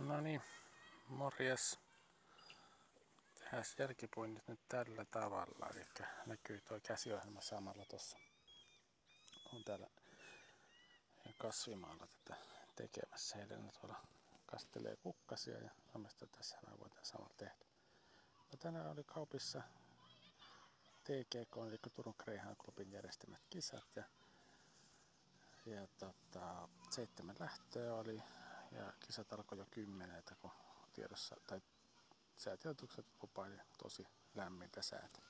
No niin, morjes. Tehdään jälkipuinnit nyt tällä tavalla. Eli näkyy tuo käsiohjelma samalla tuossa. On täällä kasvimaalla tätä tekemässä. Helena tuolla kastelee kukkasia ja Amesta tässä mä voin samalla tehdä. No tänään oli kaupissa TGK, eli Turun Greyhound Clubin järjestämät kisat ja, ja tota, seitsemän lähtöä oli ja kisat alkoi jo kymmeneltä, kun tiedossa, tai säätiedotukset lupaili tosi lämmintä säätä.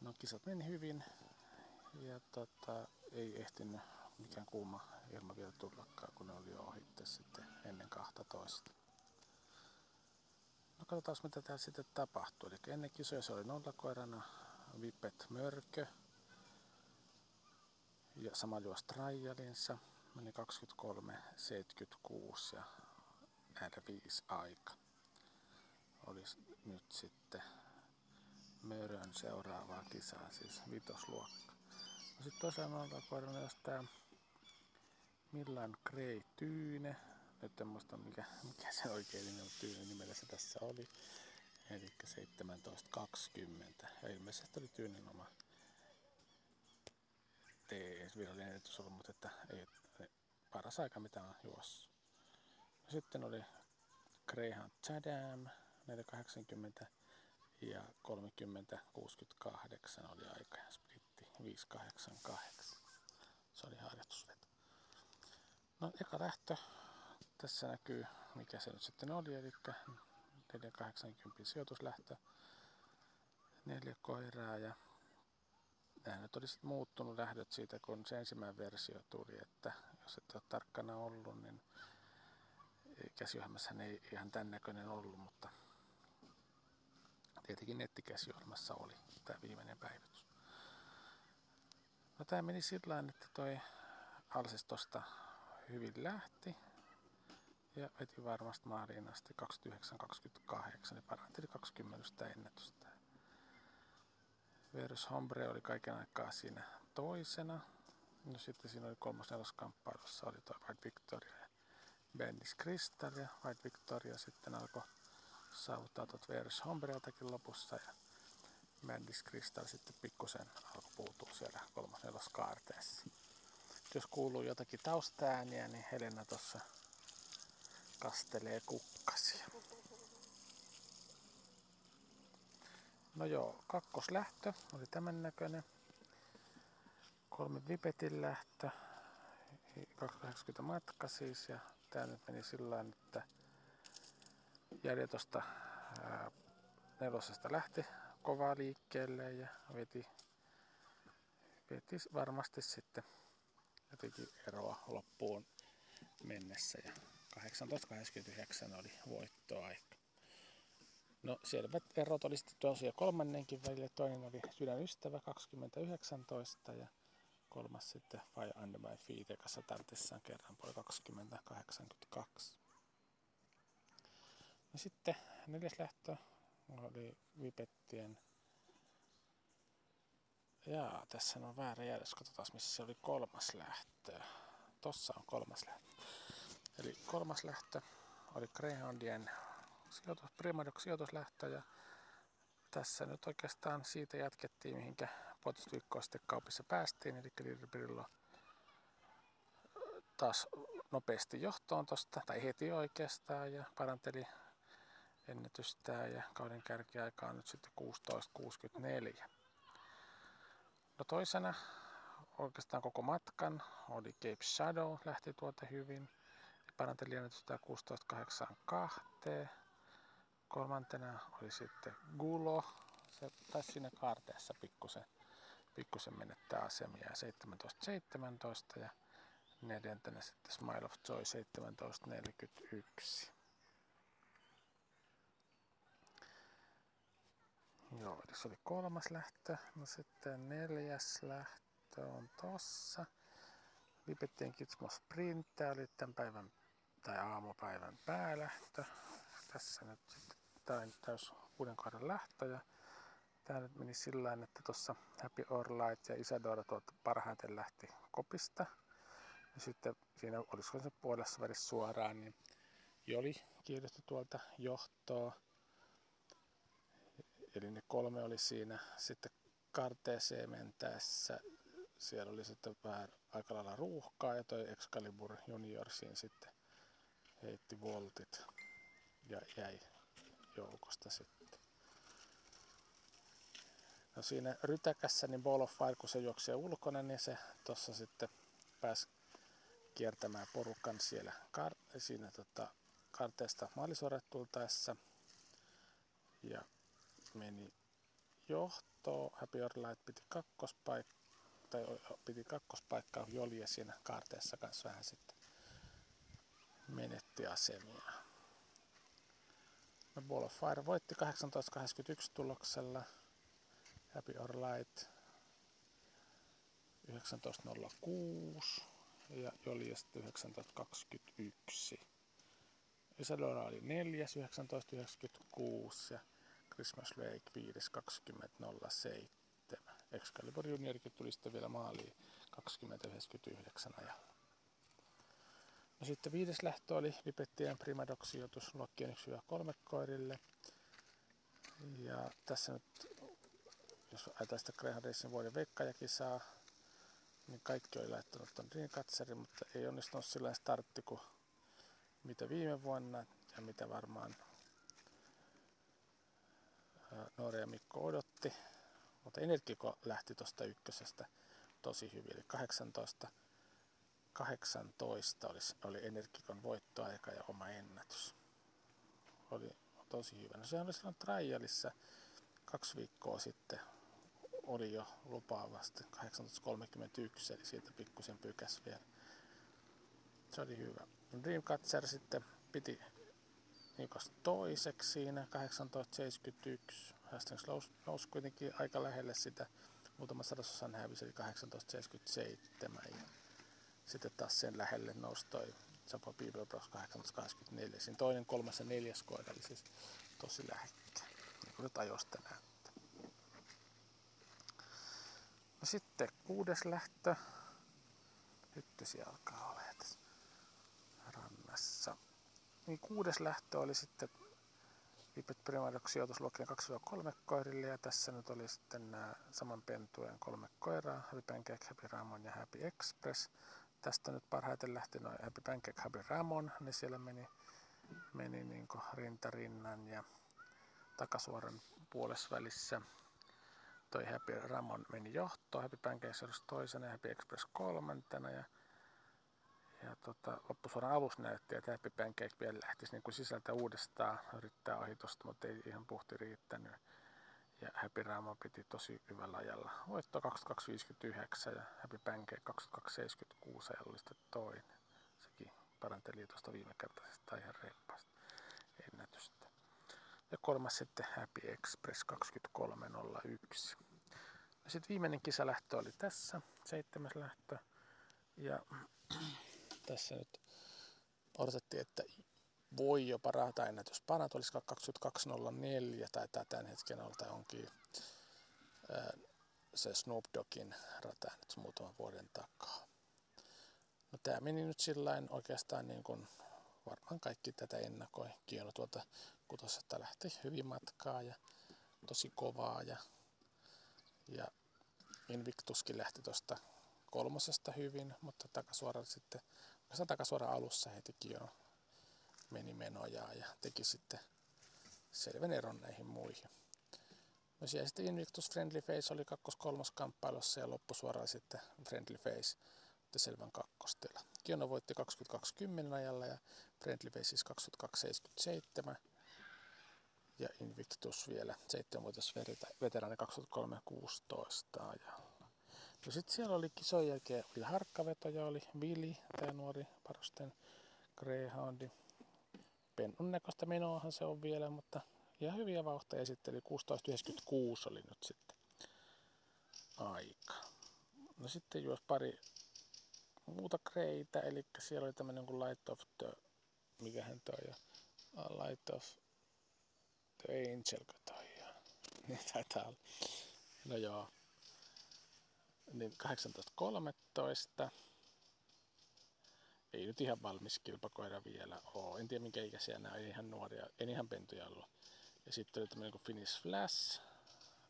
No kisat meni hyvin ja tota, ei ehtinyt mikään kuuma ilma vielä tullakaan, kun ne oli jo ohitte sitten ennen 12. No katsotaan mitä täällä sitten tapahtui. Eli ennen kisoja se oli nollakoirana Vipet Mörkö ja sama juosi trialinsa meni 23.76 ja R5 aika. Olisi nyt sitten Mörön seuraavaa kisaa, siis vitosluokka. No sitten tosiaan ollaan kohdalla jos tää Millan Grey Tyyne. Nyt en muista mikä, mikä se oikein nimi on Tyyne nimellä se tässä oli. Eli 17.20. Ja ilmeisesti oli Tyynen oma virallinen ennätys ollut, mutta että ei paras aika mitä on juossut. No sitten oli Greyhound Chadam 480 ja 30-68 oli aika ja splitti 588. Se oli harjoitusveto. No eka lähtö. Tässä näkyy mikä se nyt sitten oli, eli 480 sijoituslähtö. Neljä koiraa ja nämä nyt muuttunut lähdöt siitä, kun se ensimmäinen versio tuli, että jos et ole tarkkana ollut, niin käsiohjelmassa ei ihan tämän näköinen ollut, mutta tietenkin nettikäsiohjelmassa oli tämä viimeinen päivitys. No tämä meni sillä että toi Alsis tosta hyvin lähti ja veti varmasti maaliin asti 29-28 ja paranteli 20 ennätystä. Verus Hombre oli kaiken aikaa siinä toisena. No sitten siinä oli kolmas neloskamppailussa oli toi White Victoria ja Bendis Crystal ja White Victoria sitten alkoi saavuttaa tuot Verus Hombreeltakin lopussa ja Bendis Crystal sitten pikkusen alkoi puutua siellä kolmas neloskaarteessa. Jos kuuluu jotakin taustaääniä, niin Helena tuossa kastelee kukkasia. No joo, kakkoslähtö oli tämän näköinen. Kolme Vipetin lähtö. 280 matka siis ja tää nyt meni sillä että Jälje tosta nelosesta lähti kovaa liikkeelle ja veti, veti varmasti sitten jotenkin eroa loppuun mennessä ja 18.89 oli voittoaika. No selvät erot oli sitten tosiaan kolmannenkin välillä. Toinen oli Sydänystävä 2019 ja kolmas sitten Fire Under My Feet, joka tartessaan kerran poi 2082. No sitten neljäs lähtö oli Vipettien Jaa, tässä on väärä järjestys. Katsotaan missä se oli kolmas lähtö. Tossa on kolmas lähtö. Eli kolmas lähtö oli Greyhoundien sijoitus, Primadox sijoituslähtö ja tässä nyt oikeastaan siitä jatkettiin, mihinkä puolitoista viikkoa sitten kaupissa päästiin, eli Lirpirillo taas nopeasti johtoon tosta, tai heti oikeastaan, ja paranteli ennätystään, ja kauden kärkiaika on nyt sitten 16.64. No toisena oikeastaan koko matkan oli Cape Shadow, lähti tuota hyvin, paranteli ennätystään 16.82. Kolmantena oli sitten Gulo. Se taisi siinä kaarteessa pikkusen, pikkusen menettää asemia 17.17 ja neljäntenä sitten Smile of Joy 17.41. Joo, eli se oli kolmas lähtö. No sitten neljäs lähtö on tossa. Lipettien Kitsmo Sprint, oli tämän päivän tai aamupäivän päälähtö. Tässä nyt sitten tämä täys uuden kauden lähtö ja tämä nyt meni sillä että tuossa Happy Or Light ja Isadora tuolta parhaiten lähti kopista. Ja sitten siinä, olisiko se puolessa välissä suoraan, niin Joli kiirehtyi tuolta johtoa. Eli ne kolme oli siinä. Sitten karteeseen mentäessä siellä oli sitten vähän aika lailla ruuhkaa ja toi Excalibur Junior siinä sitten heitti voltit ja jäi joukosta sitten. No siinä rytäkässä niin Ball of Fire, kun se juoksee ulkona, niin se tuossa sitten pääsi kiertämään porukan siellä kar- siinä tota, karteesta maalisuoret tultaessa ja meni johtoon. Happy Your Light piti kakkospaikkaa tai piti kakkospaikkaa Jolje siinä kaarteessa kanssa vähän sitten menetti asemia. No Ball of Fire voitti 1881 tuloksella. Happy or Light 1906 ja Jolje sitten 1921. Isadora oli neljäs 1996 ja Christmas Lake 5 2007. Excalibur Juniorkin tuli sitten vielä maaliin 2099 ajalla. No sitten viides lähtö oli Lipettien Primadox-sijoitus luokkien 1-3 koirille. Ja tässä nyt, jos ajatellaan sitä Greyhound Racing vuoden veikkajakisaa, niin kaikki oli laittanut ton Dreamcatcherin, mutta ei onnistunut sillä startti kuin mitä viime vuonna ja mitä varmaan Noora ja Mikko odotti. Mutta Energiko lähti tuosta ykkösestä tosi hyvin, eli 18 18 oli, oli Energikon voittoaika ja oma ennätys. Oli tosi hyvä. No sehän oli silloin trialissa kaksi viikkoa sitten oli jo lupaavasti 1831, eli siitä pikkusen pykäs vielä. Se oli hyvä. Dreamcatcher sitten piti Nikos toiseksi siinä 1871. Hastings nousi, kuitenkin aika lähelle sitä. Muutama sadasosan hävisi eli 1877. Ja sitten taas sen lähelle nousi toi Sapo People Bros 1884. Siinä toinen, kolmas ja neljäs koira oli siis tosi lähekkäin. Niin kuin nyt ajoista näyttää. No sitten kuudes lähtö. Ykkösi alkaa tässä rannassa. Niin kuudes lähtö oli sitten Vipet Primadox sijoitusluokkien 2-3 koirille ja tässä nyt oli sitten nämä saman pentueen kolme koiraa, Happy Pancake, Happy Ramon ja Happy Express. Tästä nyt parhaiten lähti noin Happy Pancake, Happy Ramon, niin siellä meni, meni niin rintarinnan ja takasuoran puolessa välissä. Toi Happy Ramon meni johtoon, Happy Pancake toisena ja Happy Express kolmantena ja ja tota, loppusuoran alussa näytti, että Happy Pancake vielä lähtisi niin kuin sisältä uudestaan yrittää ohitusta, mutta ei ihan puhti riittänyt. Ja Happy Rama piti tosi hyvällä ajalla. Voitto 2259 ja Happy Pancake 2276 ajalla toinen. Sekin paranteli tuosta viime kertaisesta ihan reippaasti ennätystä. Ja kolmas sitten Happy Express 2301. Ja sitten viimeinen kisalähtö oli tässä, seitsemäs lähtö. Ja tässä nyt odotettiin, että voi jopa rataennätys parantua, olisiko 22.04 tai tämän hetken olta onkin se Snoop Doggin rataennätys muutaman vuoden takaa. No tämä meni nyt sillä oikeastaan niin kuin varmaan kaikki tätä ennakoi. Kielo tuolta kutosesta lähti hyvin matkaa ja tosi kovaa ja, ja Invictuskin lähti tuosta kolmosesta hyvin, mutta takasuora sitten se takasuora alussa hetikin jo meni menojaa ja teki sitten selvän eron näihin muihin. No siellä sitten Invictus Friendly Face oli kakkos-kolmos kamppailussa ja loppusuoraan sitten Friendly Face otti selvän kakkostila. Kiono voitti 22.10 ajalla ja Friendly Face siis 22.77 ja Invictus vielä 7-vuotias veteraani 23.16 ajalla. No sitten siellä oli kisojen jälkeen oli harkkavetoja, oli Vili, tämä nuori parosten Greyhoundi. Pennun näköistä menoahan se on vielä, mutta ihan hyviä vauhtia esitteli. 1696 oli nyt sitten aika. No sitten juos pari muuta kreitä, eli siellä oli tämmöinen kuin Light of the, mikähän toi ja Light of the Angel, toi ja niin taitaa olla. No joo, niin 18.13. ei nyt ihan valmis kilpakoira vielä ole. En tiedä minkä ikäisiä nämä, ei ihan nuoria, en ihan pentuja ollut. Ja sitten oli tämmöinen kuin Finish Flash,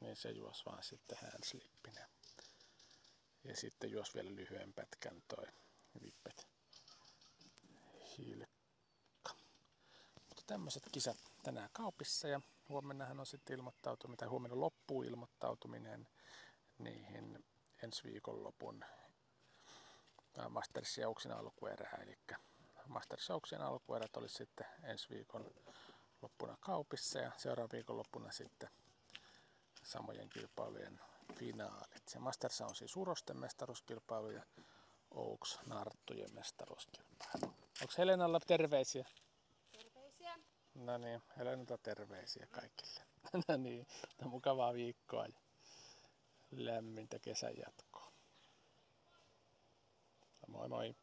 niin se juos vaan sitten handslippinen. Ja sitten juos vielä lyhyen pätkän toi vippet hilkka. Tämmöiset kisat tänään kaupissa ja huomennahan on sitten ilmoittautuminen, tai huomenna loppuu ilmoittautuminen niihin ensi viikon lopun Masters alkuerää, eli Masters alkuerät olisi sitten ensi viikon loppuna kaupissa ja seuraavan viikon loppuna sitten samojen kilpailujen finaalit. Se Masters on siis urosten mestaruuskilpailu ja Oaks Narttujen mestaruuskilpailu. Onko Helenalla terveisiä? No niin, Helenalta terveisiä kaikille. no niin, no mukavaa viikkoa ja lämmintä kesän jatkoa. Moi moi.